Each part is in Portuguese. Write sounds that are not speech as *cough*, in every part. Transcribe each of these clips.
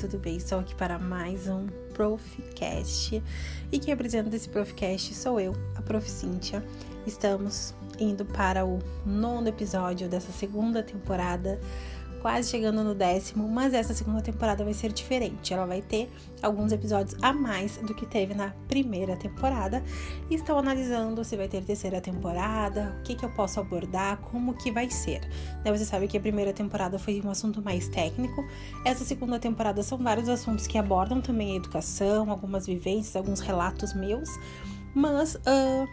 tudo bem? Estou aqui para mais um Profcast e quem apresenta esse Profcast sou eu, a Prof. Cíntia. Estamos indo para o nono episódio dessa segunda temporada quase chegando no décimo, mas essa segunda temporada vai ser diferente. Ela vai ter alguns episódios a mais do que teve na primeira temporada. E estou analisando se vai ter terceira temporada, o que, que eu posso abordar, como que vai ser. Você sabe que a primeira temporada foi um assunto mais técnico. Essa segunda temporada são vários assuntos que abordam também a educação, algumas vivências, alguns relatos meus. Mas uh,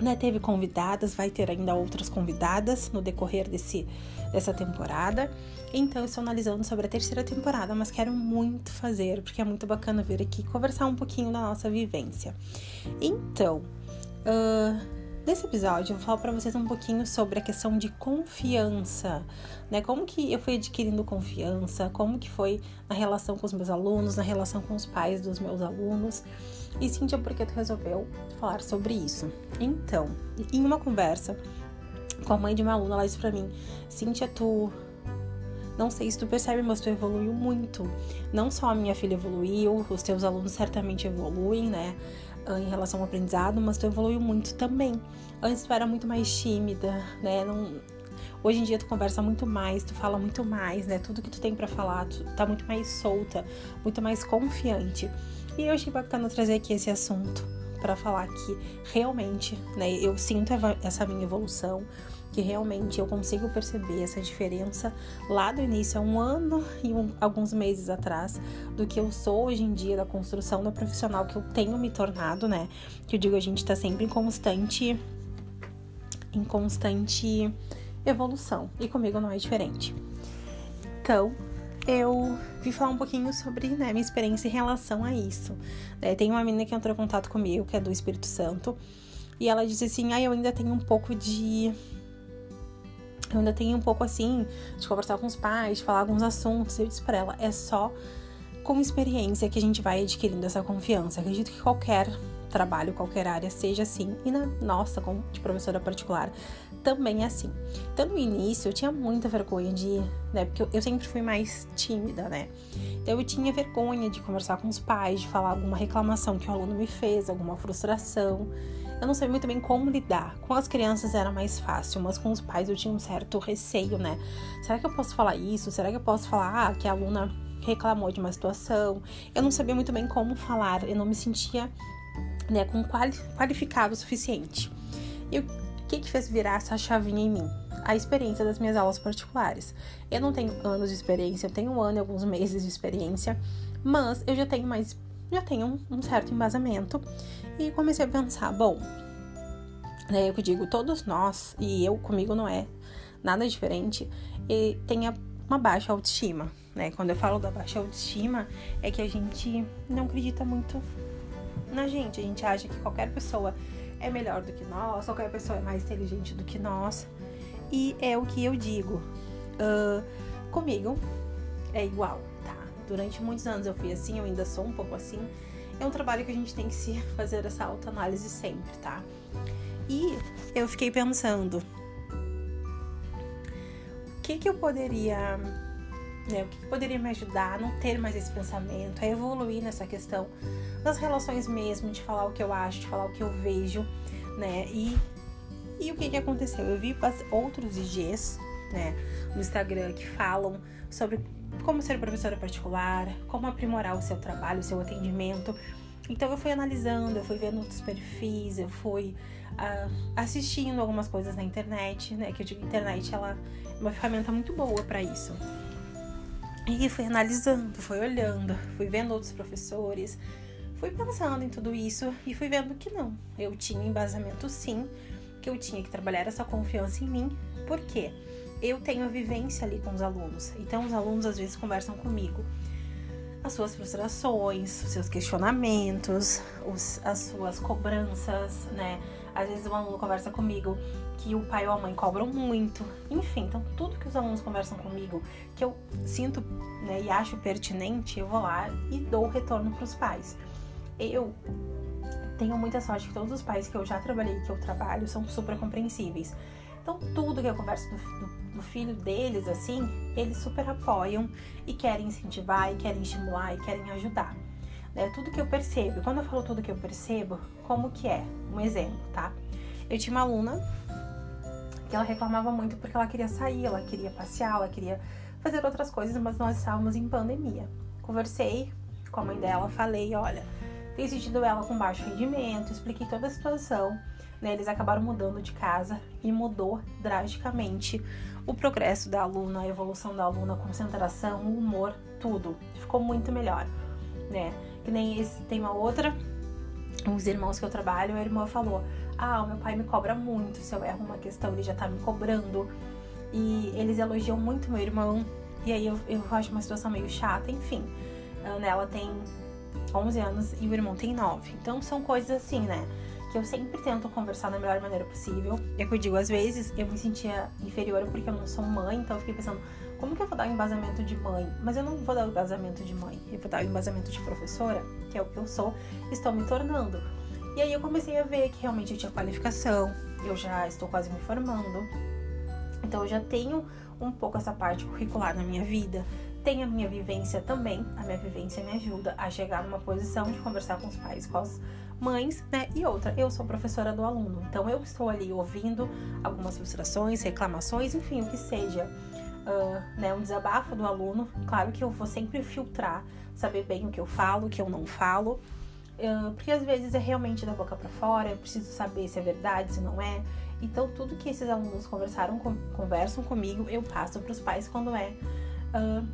né, teve convidadas, vai ter ainda outras convidadas no decorrer desse, dessa temporada. Então, estou analisando sobre a terceira temporada, mas quero muito fazer, porque é muito bacana vir aqui conversar um pouquinho da nossa vivência. Então, uh, Nesse episódio, eu vou falar para vocês um pouquinho sobre a questão de confiança, né? Como que eu fui adquirindo confiança, como que foi na relação com os meus alunos, na relação com os pais dos meus alunos. E Cíntia, por que tu resolveu falar sobre isso? Então, em uma conversa com a mãe de uma aluna, ela disse pra mim: Cíntia, tu não sei se tu percebe, mas tu evoluiu muito. Não só a minha filha evoluiu, os teus alunos certamente evoluem, né? Ah, em relação ao aprendizado, mas tu evoluiu muito também. Antes tu era muito mais tímida, né? Não... Hoje em dia tu conversa muito mais, tu fala muito mais, né? Tudo que tu tem para falar, tu tá muito mais solta, muito mais confiante. E eu achei bacana trazer aqui esse assunto para falar que realmente, né, eu sinto essa minha evolução, que realmente eu consigo perceber essa diferença lá do início, há um ano e um, alguns meses atrás, do que eu sou hoje em dia, da construção da profissional que eu tenho me tornado, né? Que eu digo, a gente tá sempre em constante. em constante evolução. E comigo não é diferente. Então, eu vim falar um pouquinho sobre né, minha experiência em relação a isso. É, tem uma menina que entrou em contato comigo, que é do Espírito Santo, e ela disse assim: ah, eu ainda tenho um pouco de eu ainda tenho um pouco assim de conversar com os pais, de falar alguns assuntos. Eu disse para ela: é só com experiência que a gente vai adquirindo essa confiança. Acredito que qualquer trabalho, qualquer área seja assim. E na nossa, como de professora particular, também é assim. Então, no início, eu tinha muita vergonha de. Né, porque eu sempre fui mais tímida, né? Então, eu tinha vergonha de conversar com os pais, de falar alguma reclamação que o aluno me fez, alguma frustração. Eu não sabia muito bem como lidar. Com as crianças era mais fácil, mas com os pais eu tinha um certo receio, né? Será que eu posso falar isso? Será que eu posso falar ah, que a aluna reclamou de uma situação? Eu não sabia muito bem como falar, eu não me sentia né, com quali qualificado o suficiente. E o que, que fez virar essa chavinha em mim? A experiência das minhas aulas particulares. Eu não tenho anos de experiência, eu tenho um ano e alguns meses de experiência, mas eu já tenho mais já tenho um, certo embasamento e comecei a pensar, bom, né, eu digo, todos nós, e eu comigo não é nada diferente, e tem uma baixa autoestima, né? Quando eu falo da baixa autoestima, é que a gente não acredita muito na gente, a gente acha que qualquer pessoa é melhor do que nós, qualquer pessoa é mais inteligente do que nós, e é o que eu digo. Uh, comigo é igual durante muitos anos eu fui assim, eu ainda sou um pouco assim. É um trabalho que a gente tem que se *laughs* fazer essa autoanálise sempre, tá? E eu fiquei pensando, o que que eu poderia, né, o que, que poderia me ajudar a não ter mais esse pensamento, a evoluir nessa questão das relações mesmo, de falar o que eu acho, de falar o que eu vejo, né? E, e o que que aconteceu? Eu vi outros IGs, né, no Instagram que falam sobre como ser professora particular, como aprimorar o seu trabalho, o seu atendimento. Então eu fui analisando, eu fui vendo outros perfis, eu fui uh, assistindo algumas coisas na internet, né? Que eu digo internet, ela é uma ferramenta muito boa para isso. E fui analisando, fui olhando, fui vendo outros professores, fui pensando em tudo isso e fui vendo que não, eu tinha embasamento sim, que eu tinha que trabalhar essa confiança em mim. Por quê? Eu tenho a vivência ali com os alunos. Então, os alunos às vezes conversam comigo as suas frustrações, os seus questionamentos, os, as suas cobranças, né? Às vezes um aluno conversa comigo que o pai ou a mãe cobram muito. Enfim, então tudo que os alunos conversam comigo, que eu sinto né, e acho pertinente, eu vou lá e dou o retorno para os pais. Eu tenho muita sorte que todos os pais que eu já trabalhei, que eu trabalho, são super compreensíveis. Então, tudo que eu converso do, do, do, filho deles, assim, eles super apoiam e querem incentivar, e querem estimular, e querem ajudar. É tudo que eu percebo. Quando eu falo tudo que eu percebo, como que é? Um exemplo, tá? Eu tinha uma aluna que ela reclamava muito porque ela queria sair, ela queria passear, ela queria fazer outras coisas, mas nós estávamos em pandemia. Conversei com a mãe dela, falei, olha, tenho sentido ela com baixo rendimento, expliquei toda a situação. Né? Eles acabaram mudando de casa e mudou drasticamente o progresso da aluna, a evolução da aluna, a concentração, o humor, tudo. Ficou muito melhor, né? Que nem esse, tem uma outra, os irmãos que eu trabalho, a irmã falou: Ah, o meu pai me cobra muito, se eu erro uma questão, ele já tá me cobrando. E eles elogiam muito meu irmão, e aí eu, eu acho uma situação meio chata, enfim. Ela tem 11 anos e o irmão tem 9. Então são coisas assim, né? Que eu sempre tento conversar da melhor maneira possível. É que eu digo, às vezes eu me sentia inferior porque eu não sou mãe, então eu fiquei pensando, como que eu vou dar o embasamento de mãe? Mas eu não vou dar o embasamento de mãe, eu vou dar o embasamento de professora, que é o que eu sou, estou me tornando. E aí eu comecei a ver que realmente eu tinha qualificação, eu já estou quase me formando. Então eu já tenho um pouco essa parte curricular na minha vida. Tem a minha vivência também, a minha vivência me ajuda a chegar numa posição de conversar com os pais, com as mães, né? E outra, eu sou professora do aluno, então eu estou ali ouvindo algumas frustrações, reclamações, enfim, o que seja uh, né, um desabafo do aluno. Claro que eu vou sempre filtrar, saber bem o que eu falo, o que eu não falo. Uh, porque às vezes é realmente da boca para fora, eu preciso saber se é verdade, se não é. Então, tudo que esses alunos conversaram, com, conversam comigo, eu passo para os pais quando é uh,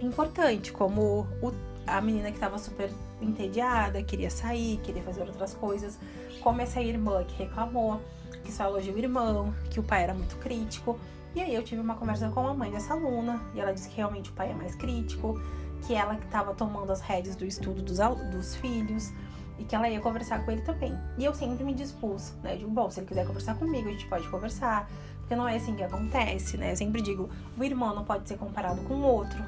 importante, como o, a menina que estava super entediada, queria sair, queria fazer outras coisas, como essa irmã que reclamou, que só elogiou o irmão, que o pai era muito crítico. E aí eu tive uma conversa com a mãe dessa aluna e ela disse que realmente o pai é mais crítico, que ela que estava tomando as rédeas do estudo dos, dos filhos e que ela ia conversar com ele também. E eu sempre me dispus, né? Digo, bom, se ele quiser conversar comigo, a gente pode conversar, porque não é assim que acontece, né? Eu sempre digo, o irmão não pode ser comparado com o outro.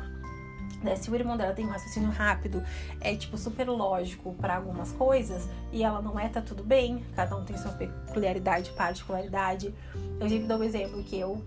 Né? Se o irmão dela tem um raciocínio rápido, é tipo super lógico para algumas coisas, e ela não é, tá tudo bem, cada um tem sua peculiaridade, particularidade. Eu sempre dou o um exemplo que eu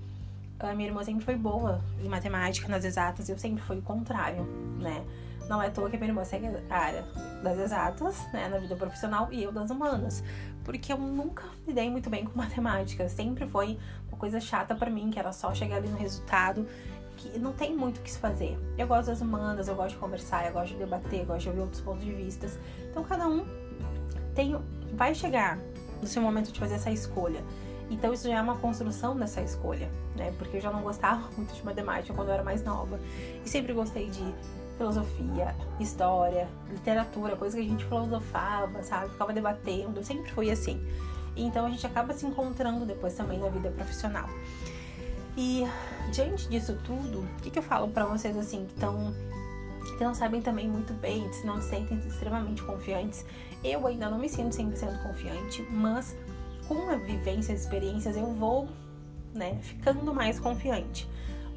a minha irmã sempre foi boa em matemática, nas exatas, eu sempre fui o contrário, né? Não é à toa que a minha irmã segue a área das exatas, né, na vida profissional, e eu das humanas. Porque eu nunca me dei muito bem com matemática. Sempre foi uma coisa chata para mim, que era só chegar ali no resultado, que não tem muito o que se fazer. Eu gosto das humanas, eu gosto de conversar, eu gosto de debater, eu gosto de ouvir outros pontos de vista. Então cada um tem, vai chegar no seu momento de fazer essa escolha. Então isso já é uma construção dessa escolha, né? Porque eu já não gostava *laughs* muito de matemática quando eu era mais nova. E sempre gostei de filosofia, história, literatura, coisa que a gente filosofava, sabe? Ficava debatendo, sempre foi assim. Então a gente acaba se encontrando depois também na vida profissional. E diante disso tudo, o que, que eu falo para vocês assim que estão que não sabem também muito bem, se não se sentem extremamente confiantes? Eu ainda não me sinto 100% confiante, mas com a vivência, as experiências, eu vou, né, ficando mais confiante.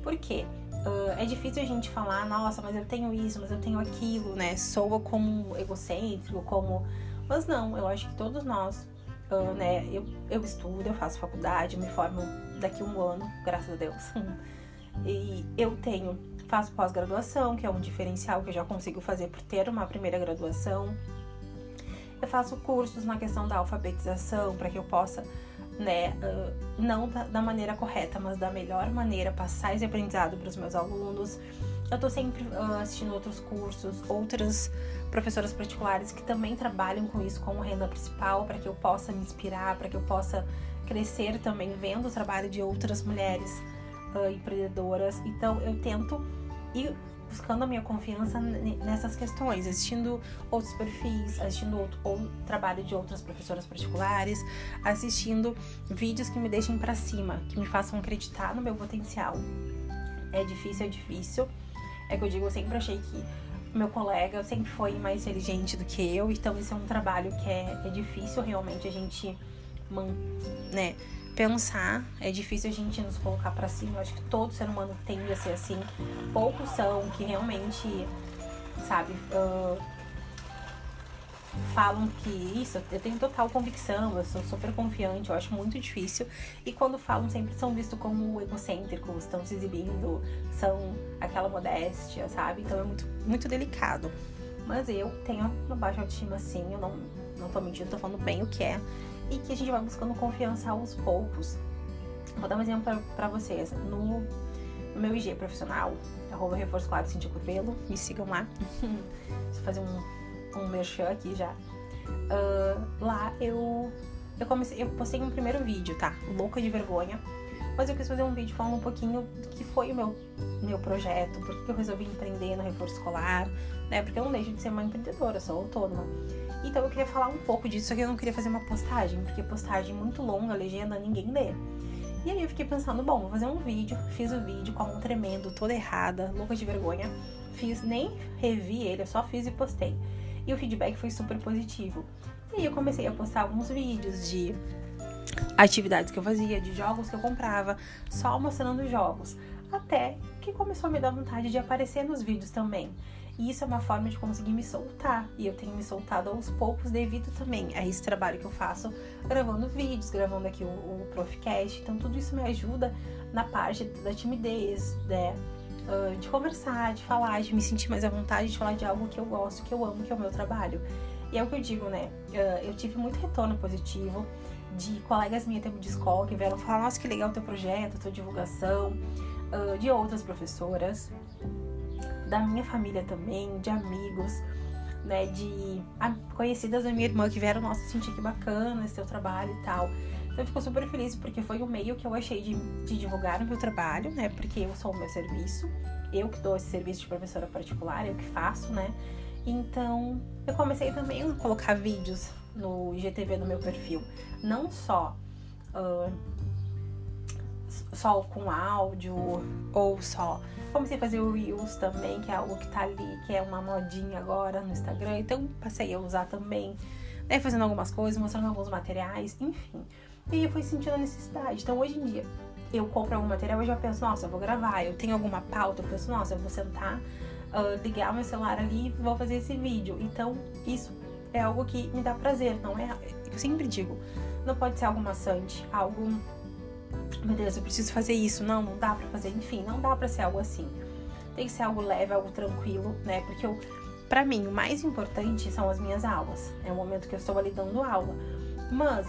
Por quê? Uh, é difícil a gente falar, nossa, mas eu tenho isso, mas eu tenho aquilo, né? Soa como egocêntrico, como. Mas não, eu acho que todos nós, uh, né? Eu, eu estudo, eu faço faculdade, eu me formo daqui um ano, graças a Deus. e eu tenho, faço pós-graduação, que é um diferencial que eu já consigo fazer por ter uma primeira graduação. Eu faço cursos na questão da alfabetização para que eu possa, né, não da, maneira correta, mas da melhor maneira passar esse aprendizado para os meus alunos. Eu tô sempre assistindo outros cursos, outras professoras particulares que também trabalham com isso como renda principal, para que eu possa me inspirar, para que eu possa crescer também vendo o trabalho de outras mulheres uh, empreendedoras. Então eu tento ir buscando a minha confiança nessas questões, assistindo outros perfis, assistindo outro, ou trabalho de outras professoras particulares, assistindo vídeos que me deixem para cima, que me façam acreditar no meu potencial. É difícil, é difícil. É que eu digo, eu sempre achei que meu colega sempre foi mais inteligente do que eu, então isso é um trabalho que é, é difícil realmente a gente né, pensar, é difícil a gente nos colocar para cima. Eu acho que todo ser humano tende a ser assim. Poucos são que realmente, sabe, uh, falam que isso, eu tenho total convicção, eu sou super confiante, eu acho muito difícil. E quando falam, sempre são vistos como egocêntricos, estão se exibindo, são aquela modéstia, sabe? Então é muito, muito delicado. Mas eu tenho uma baixa autoestima sim, eu não, não tô mentindo, tô falando bem o que é. E que a gente vai buscando confiança aos poucos. Vou dar um exemplo pra, pra vocês. No, no meu IG profissional, arroba reforço claro Cintia Curvelo, me sigam lá. *laughs* Deixa eu fazer um, um merchan aqui já. Uh, lá eu eu comecei, eu postei um primeiro vídeo, tá? Louca de vergonha. Mas eu quis fazer um vídeo falando um pouquinho do que foi o meu, meu projeto, por que eu resolvi empreender no reforço escolar, né? Porque eu não deixo de ser uma empreendedora, sou autônoma. Então eu queria falar um pouco disso, só que eu não queria fazer uma postagem, porque postagem muito longa, legenda, ninguém lê. E aí eu fiquei pensando, bom, vou fazer um vídeo, fiz o vídeo com a mão tremendo, toda errada, louca de vergonha. Fiz, nem revi ele, eu só fiz e postei. E o feedback foi super positivo. E aí eu comecei a postar alguns vídeos de atividades que eu fazia, de jogos que eu comprava, só mostrando jogos. Até que começou a me dar vontade de aparecer nos vídeos também. E isso é uma forma de conseguir me soltar. E eu tenho me soltado aos poucos devido também a esse trabalho que eu faço, gravando vídeos, gravando aqui o, o Profcast. Então tudo isso me ajuda na parte da timidez, né? Uh, de conversar, de falar, de me sentir mais à vontade de falar de algo que eu gosto, que eu amo, que é o meu trabalho. E é o que eu digo, né? Uh, eu tive muito retorno positivo de colegas minhas tempo de escola que vieram falar, nossa, que legal o teu projeto, tua divulgação, uh, de outras professoras, da minha família também, de amigos, né, de conhecidas da minha irmã que vieram, nossa, senti que bacana esse teu trabalho e tal. Então eu fico super feliz porque foi o meio que eu achei de, de divulgar o meu trabalho, né, porque eu sou o meu serviço, eu que dou esse serviço de professora particular, eu que faço, né, então eu comecei também a colocar vídeos no IGTV no meu perfil. Não só uh, só com áudio ou só. Comecei a fazer o Reels também, que é algo que tá ali, que é uma modinha agora no Instagram. Então passei a usar também, né? Fazendo algumas coisas, mostrando alguns materiais, enfim. E eu fui sentindo a necessidade. Então hoje em dia eu compro algum material e já penso, nossa, eu vou gravar. Eu tenho alguma pauta, eu penso, nossa, eu vou sentar, uh, ligar meu celular ali e vou fazer esse vídeo. Então isso é algo que me dá prazer, não é? Eu sempre digo, não pode ser algo maçante, algo. Meu Deus, eu preciso fazer isso. Não, não dá para fazer. Enfim, não dá para ser algo assim. Tem que ser algo leve, algo tranquilo, né? Porque eu, para mim, o mais importante são as minhas aulas. É o momento que eu estou ali dando aula. Mas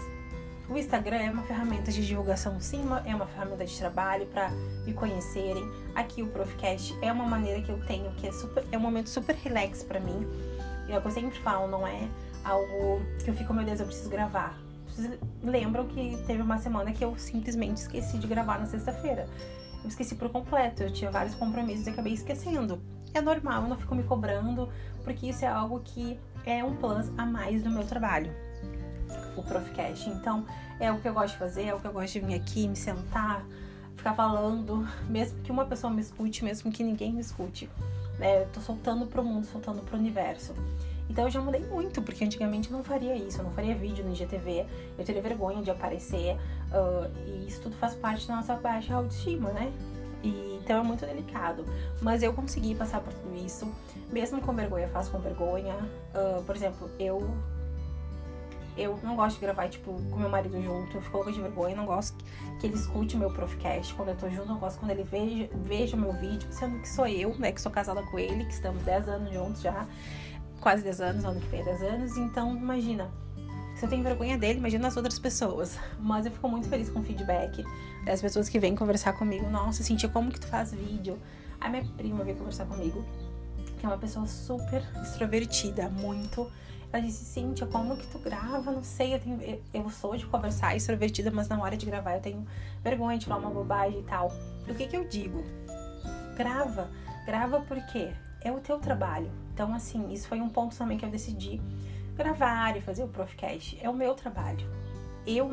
o Instagram é uma ferramenta de divulgação, sim, é uma ferramenta de trabalho para me conhecerem. Aqui o Profcast é uma maneira que eu tenho que é super, é um momento super relax para mim é o que eu sempre falo, não é algo que eu fico, meu Deus, eu preciso gravar. Vocês lembram que teve uma semana que eu simplesmente esqueci de gravar na sexta-feira. Eu esqueci por completo, eu tinha vários compromissos e acabei esquecendo. É normal, eu não fico me cobrando, porque isso é algo que é um plus a mais no meu trabalho, o Profcast. Então, é o que eu gosto de fazer, é o que eu gosto de vir aqui, me sentar, ficar falando, mesmo que uma pessoa me escute, mesmo que ninguém me escute né? Eu tô soltando pro mundo, soltando pro universo. Então eu já mudei muito, porque antigamente eu não faria isso, eu não faria vídeo no IGTV, eu teria vergonha de aparecer, uh, e isso tudo faz parte da nossa baixa autoestima, né? E, então é muito delicado. Mas eu consegui passar por tudo isso, mesmo com vergonha, faço com vergonha. Uh, por exemplo, eu eu não gosto de gravar, tipo, com meu marido junto. Eu fico louca de vergonha. Não gosto que ele escute meu profcast quando eu tô junto. Não gosto quando ele veja, veja meu vídeo. Sendo que sou eu, né? Que sou casada com ele, que estamos 10 anos juntos já. Quase 10 anos, ano que vem 10 anos. Então, imagina. Se eu tenho vergonha dele, imagina as outras pessoas. *laughs* Mas eu fico muito feliz com o feedback das pessoas que vêm conversar comigo. Nossa, senti como que tu faz vídeo. A minha prima veio conversar comigo, que é uma pessoa super extrovertida, muito ela disse, Cíntia, como que tu grava? Não sei, eu, tenho, eu, sou de conversar extrovertida, mas na hora de gravar eu tenho vergonha de falar uma bobagem e tal. o que que eu digo? Grava. Grava porque é o teu trabalho. Então, assim, isso foi um ponto também que eu decidi gravar e fazer o Profcast. É o meu trabalho. Eu,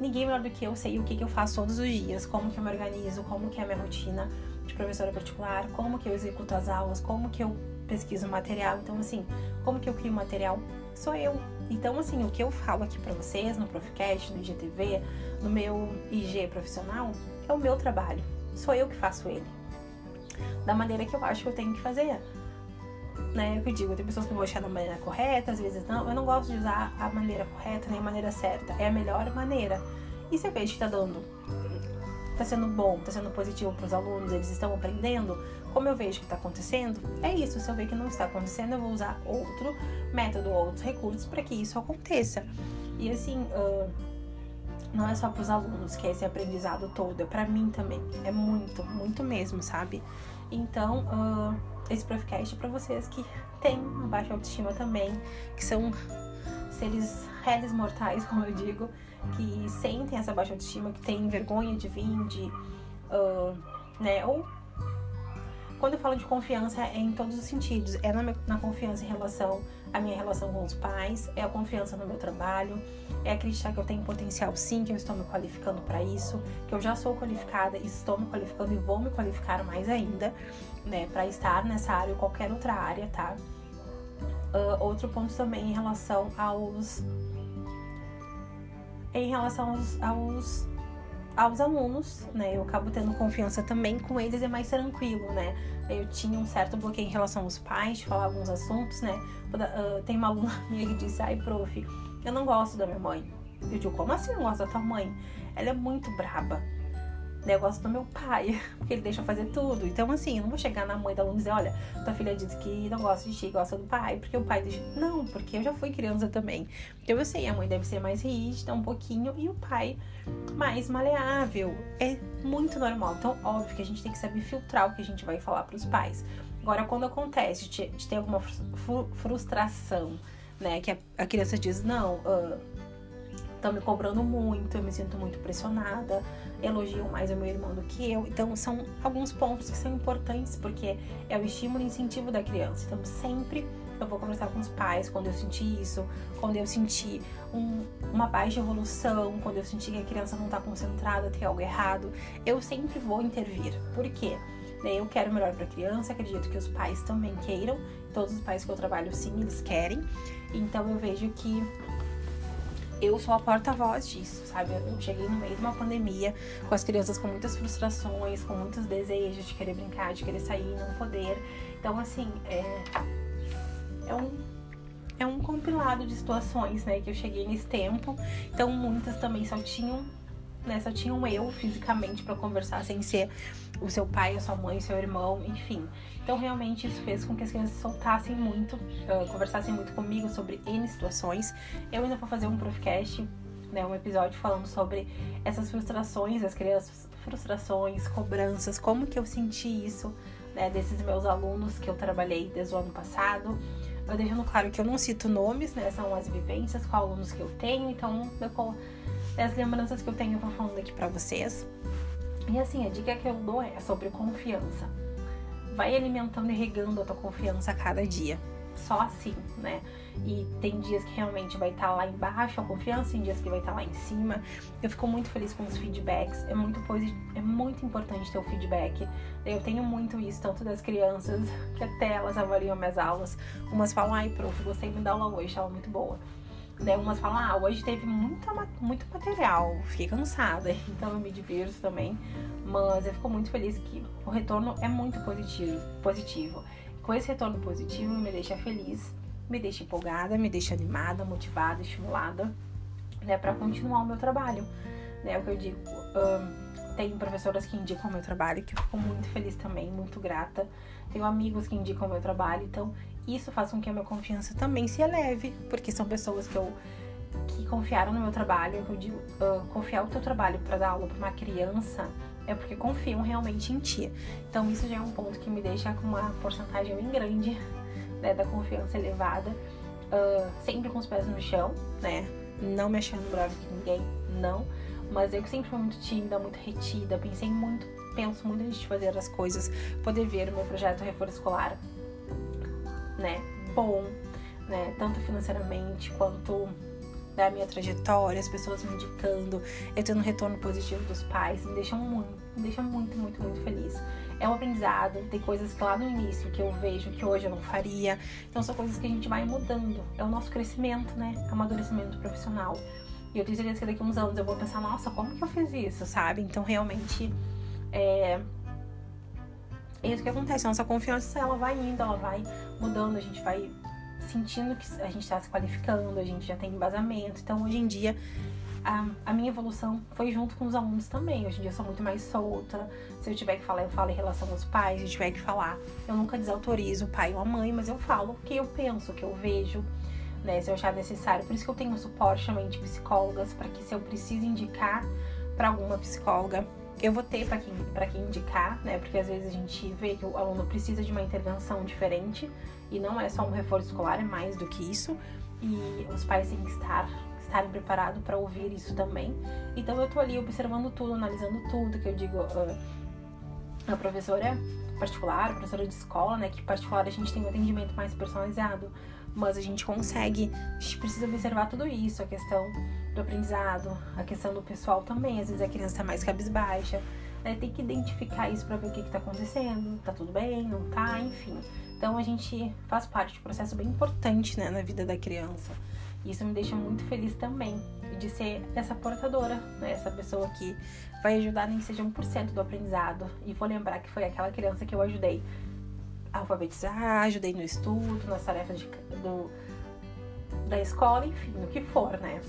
ninguém melhor do que eu, sei o que, que eu faço todos os dias, como que eu me organizo, como que é a minha rotina de professora particular, como que eu executo as aulas, como que eu pesquiso material. Então, assim, como que eu crio material? Sou eu. Então, assim, o que eu falo aqui para vocês no Profcast, no IGTV, no meu IG profissional, é o meu trabalho. Sou eu que faço ele. Da maneira que eu acho que eu tenho que fazer. Né? Eu digo, tem pessoas que vão achar da maneira correta, às vezes não. Eu não gosto de usar a maneira correta nem a maneira certa. É a melhor maneira. E se eu vejo que tá dando, tá sendo bom, tá sendo positivo para os alunos, eles estão aprendendo, como eu vejo que está acontecendo, é isso. Se eu ver que não está acontecendo, eu vou usar outro método, outros recursos para que isso aconteça. E assim, uh, não é só para os alunos que é esse aprendizado todo, é para mim também. É muito, muito mesmo, sabe? Então, uh, esse podcast para vocês que têm uma baixa autoestima também, que são seres réis mortais, *laughs* como eu digo, que sentem essa baixa autoestima, que têm vergonha de vir, de, uh, né, ou quando eu falo de confiança, é em todos os sentidos. É na, na, confiança em relação à minha relação com os pais, é a confiança no meu trabalho, é acreditar que eu tenho potencial sim, que eu estou me qualificando para isso, que eu já sou qualificada estou me qualificando e vou me qualificar mais ainda, né, para estar nessa área ou qualquer outra área, tá? Uh, outro ponto também em relação aos. Em relação aos, aos aos alunos, né? Eu acabo tendo confiança também com eles, é mais tranquilo, né? Eu tinha um certo bloqueio em relação aos pais, de falar alguns assuntos, né? Uh, tem uma aluna *laughs* minha que disse, ai, prof, eu não gosto da minha mãe. Eu digo, como assim não gosta da tua mãe? Ela é muito braba negócio do meu pai, *laughs* porque ele deixa fazer tudo. Então, assim, eu não vou chegar na mãe da aluna e dizer, olha, tua filha disse que não gosta de ti, gosta do pai, porque o pai deixa. Não, porque eu já fui criança também. Então, eu sei, a mãe deve ser mais rígida um pouquinho e o pai mais maleável. É muito normal. Então, óbvio que a gente tem que saber filtrar o que a gente vai falar para os pais. Agora, quando acontece de ter alguma frustração, né, que a criança diz, não, estão me cobrando muito, eu me sinto muito pressionada elogiam mais o meu irmão do que eu. Então, são alguns pontos que são importantes, porque é o estímulo e incentivo da criança. Então, sempre eu vou conversar com os pais quando eu sentir isso, quando eu sentir um, uma baixa evolução, quando eu sentir que a criança não está concentrada, tem algo errado. Eu sempre vou intervir. Por quê? Eu quero melhor para a criança, acredito que os pais também queiram. Todos os pais que eu trabalho, sim, eles querem. Então eu vejo que eu sou a porta-voz disso, sabe? Eu cheguei no meio de uma pandemia, com as crianças com muitas frustrações, com muitos desejos de querer brincar, de querer sair, não poder. Então, assim, é, é um é um compilado de situações, né, que eu cheguei nesse tempo. Então, muitas também só tinham né? Só tinha um eu fisicamente para conversar, sem ser o seu pai, a sua mãe, o seu irmão, enfim. Então, realmente, isso fez com que as crianças soltassem muito, uh, conversassem muito comigo sobre N situações. Eu ainda vou fazer um podcast, né? Um episódio falando sobre essas frustrações das crianças, frustrações, cobranças, como que eu senti isso, né? Desses meus alunos que eu trabalhei desde o ano passado. Eu deixando claro que eu não cito nomes, né? São as vivências com alunos que eu tenho, então eu as lembranças que eu tenho, eu vou falando aqui pra vocês. E assim, a dica que eu dou é sobre confiança. Vai alimentando e regando a tua confiança a cada dia. Só assim, né? E tem dias que realmente vai estar tá lá embaixo a confiança, tem dias que vai estar tá lá em cima. Eu fico muito feliz com os feedbacks. É muito, é muito importante ter o feedback. Eu tenho muito isso, tanto das crianças, *laughs* que até elas avaliam minhas aulas. Umas falam, ai, prof, gostei muito da aula hoje, aula muito boa. Daí umas falam, ah, hoje teve muita, muito material, fiquei cansada, *laughs* então eu me divirto também. Mas eu fico muito feliz que o retorno é muito positivo. positivo. Com esse retorno positivo me deixa feliz, me deixa empolgada, me deixa animada, motivada, estimulada, né, para continuar o meu trabalho. Né, o que eu digo, um, tem professoras que indicam o meu trabalho, que eu fico muito feliz também, muito grata. Tenho amigos que indicam o meu trabalho, então isso faz com que a minha confiança também se eleve, porque são pessoas que eu que confiaram no meu trabalho, eu digo, uh, confiar o teu trabalho para dar aula para uma criança é porque confiam realmente em ti. Então isso já é um ponto que me deixa com uma porcentagem bem grande né, da confiança elevada, uh, sempre com os pés no chão, né? Não me achando melhor que ninguém, não. Mas eu que sempre fui muito tímida, muito retida, pensei muito, penso muito antes de fazer as coisas, poder ver o meu projeto reforço escolar né, bom, né, tanto financeiramente quanto da minha trajetória, as pessoas me indicando, eu tendo um retorno positivo dos pais, me deixa muito, me deixa muito, muito, muito feliz. É um aprendizado, tem coisas que lá no início que eu vejo que hoje eu não faria. Então são coisas que a gente vai mudando. É o nosso crescimento, né? Amadurecimento profissional. E eu tenho certeza que daqui a uns anos eu vou pensar, nossa, como que eu fiz isso, sabe? Então realmente é, é isso que acontece. Nossa confiança, ela vai indo, ela vai mudando, a gente vai sentindo que a gente está se qualificando, a gente já tem embasamento. Então, hoje em dia, a, a, minha evolução foi junto com os alunos também. Hoje em dia eu sou muito mais solta. Se eu tiver que falar, eu falo em relação aos pais. Se eu tiver que falar, eu nunca desautorizo o pai ou a mãe, mas eu falo o que eu penso, o que eu vejo, né? Se eu achar necessário. Por isso que eu tenho suporte também de psicólogas, para que se eu preciso indicar para alguma psicóloga, eu vou ter para quem, quem indicar, né? Porque às vezes a gente vê que o aluno precisa de uma intervenção diferente e não é só um reforço escolar, é mais do que isso. E os pais têm que estar estarem preparados para ouvir isso também. Então eu tô ali observando tudo, analisando tudo, que eu digo, uh, a professora particular, a professora de escola, né, que particular a gente tem um atendimento mais personalizado, mas a gente consegue, a gente precisa observar tudo isso, a questão do aprendizado, a questão do pessoal também, às vezes a criança tá mais cabisbaixa, né, tem que identificar isso para ver o que, que tá acontecendo, tá tudo bem, não tá, enfim. Então a gente faz parte de um processo bem importante, né, na vida da criança. Isso me deixa muito feliz também de ser essa portadora, né? essa pessoa que vai ajudar nem que seja 1% do aprendizado. E vou lembrar que foi aquela criança que eu ajudei a alfabetizar, ajudei no estudo, nas tarefas de, do, da escola, enfim, no que for, né?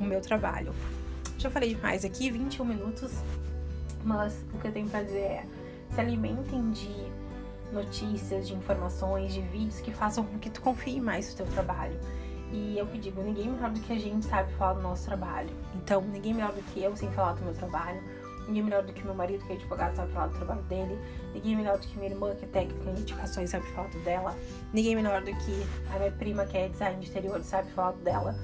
O meu trabalho. Já falei demais aqui, 21 minutos, mas o que eu tenho pra dizer é: se alimentem de notícias, de informações, de vídeos que façam com que tu confie mais no teu trabalho e eu que digo, ninguém melhor do que a gente sabe falar do nosso trabalho. Então, ninguém melhor do que eu sem falar do meu trabalho. Ninguém melhor do que meu marido, que é advogado, sabe falar do trabalho dele. Ninguém melhor do que minha irmã, que é técnica em edificações, sabe falar do dela. Ninguém melhor do que a minha prima, que é design de interior, sabe falar do dela.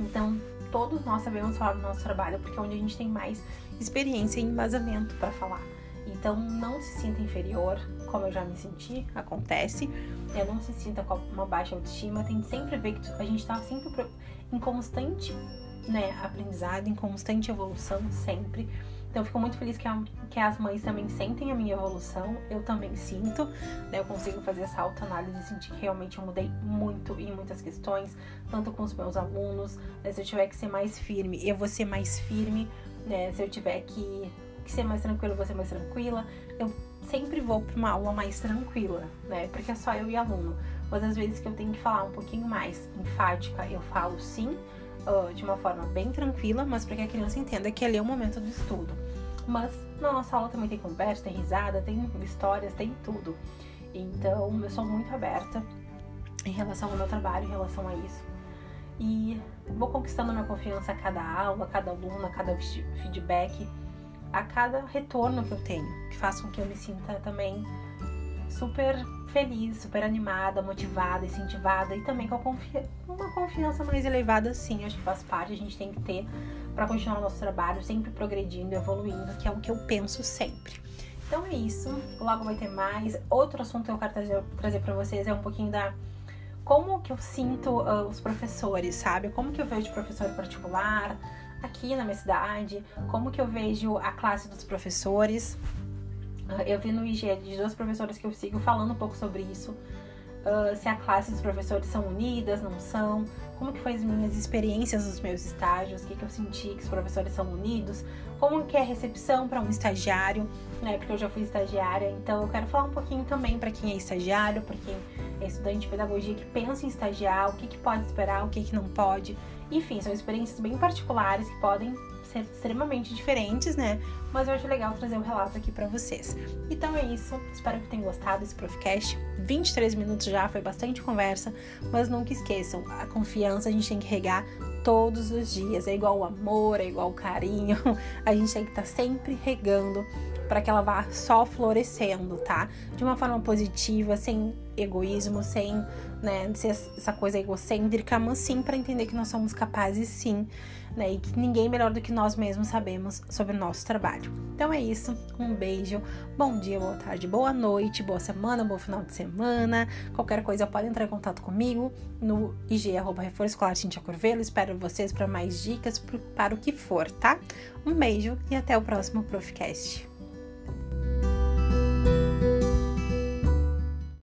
Então, todos nós sabemos falar do nosso trabalho, porque é onde a gente tem mais experiência e embasamento para falar. Então não se sinta inferior, como eu já me senti, acontece. É, não se sinta com uma baixa autoestima. Tem sempre ver que a gente está sempre em constante né, aprendizado, em constante evolução, sempre. Então eu fico muito feliz que, a, que as mães também sentem a minha evolução, eu também sinto, né? Eu consigo fazer essa autoanálise e sentir que realmente eu mudei muito em muitas questões, tanto com os meus alunos, né? Se eu tiver que ser mais firme, eu vou ser mais firme, né? Se eu tiver que que ser mais tranquilo, vou ser mais tranquila. Eu sempre vou para uma aula mais tranquila, né? Porque é só eu e aluno. Mas às vezes que eu tenho que falar um pouquinho mais enfática, eu falo sim, uh, de uma forma bem tranquila, mas para que a criança entenda que ali é o momento do estudo. Mas na nossa aula também tem conversa, tem risada, tem histórias, tem tudo. Então eu sou muito aberta em relação ao meu trabalho, em relação a isso. E vou conquistando minha confiança a cada aula, a cada aluno, a cada feedback a cada retorno que eu tenho, que faça com que eu me sinta também super feliz, super animada, motivada, incentivada e também com uma confiança mais elevada, sim, acho que faz parte, a gente tem que ter para continuar o nosso trabalho, sempre progredindo, evoluindo, que é o que eu penso sempre. Então é isso, logo vai ter mais. Outro assunto que eu quero trazer, trazer para vocês é um pouquinho da como que eu sinto uh, os professores, sabe? Como que eu vejo professor particular, aqui na minha cidade, como que eu vejo a classe dos professores. Ah, eu vi no IG de duas professoras que eu sigo falando um pouco sobre isso. Uh, se a classe dos professores são unidas, não são, como que foi as minhas experiências nos meus estágios, o que, que eu senti que os professores são unidos, como que é a recepção para um estagiário, né, porque eu já fui estagiária, então eu quero falar um pouquinho também para quem é estagiário, para quem é estudante de pedagogia que pensa em estagiar, o que, que pode esperar, o que, que não pode, enfim, são experiências bem particulares que podem ser extremamente diferentes, né? Mas eu acho legal trazer o um relato aqui para vocês. Então é isso, espero que tenham gostado desse Profcast. 23 minutos já, foi bastante conversa, mas nunca esqueçam, a confiança a gente tem que regar todos os dias. É igual o amor, é igual o carinho. *laughs* A gente tem que estar tá sempre regando para que ela vá só florescendo, tá? De uma forma positiva, sem egoísmo, sem né, essa coisa egocêntrica, mas sim para entender que nós somos capazes sim, né, e que ninguém melhor do que nós mesmos sabemos sobre o nosso trabalho. Então é isso, um beijo, bom dia, boa tarde, boa noite, boa semana, bom final de semana. Qualquer coisa pode entrar em contato comigo no IG arroba Reforço Escolar Cintia Corvelo. Espero vocês para mais dicas para o que for, tá? Um beijo e até o próximo Profcast.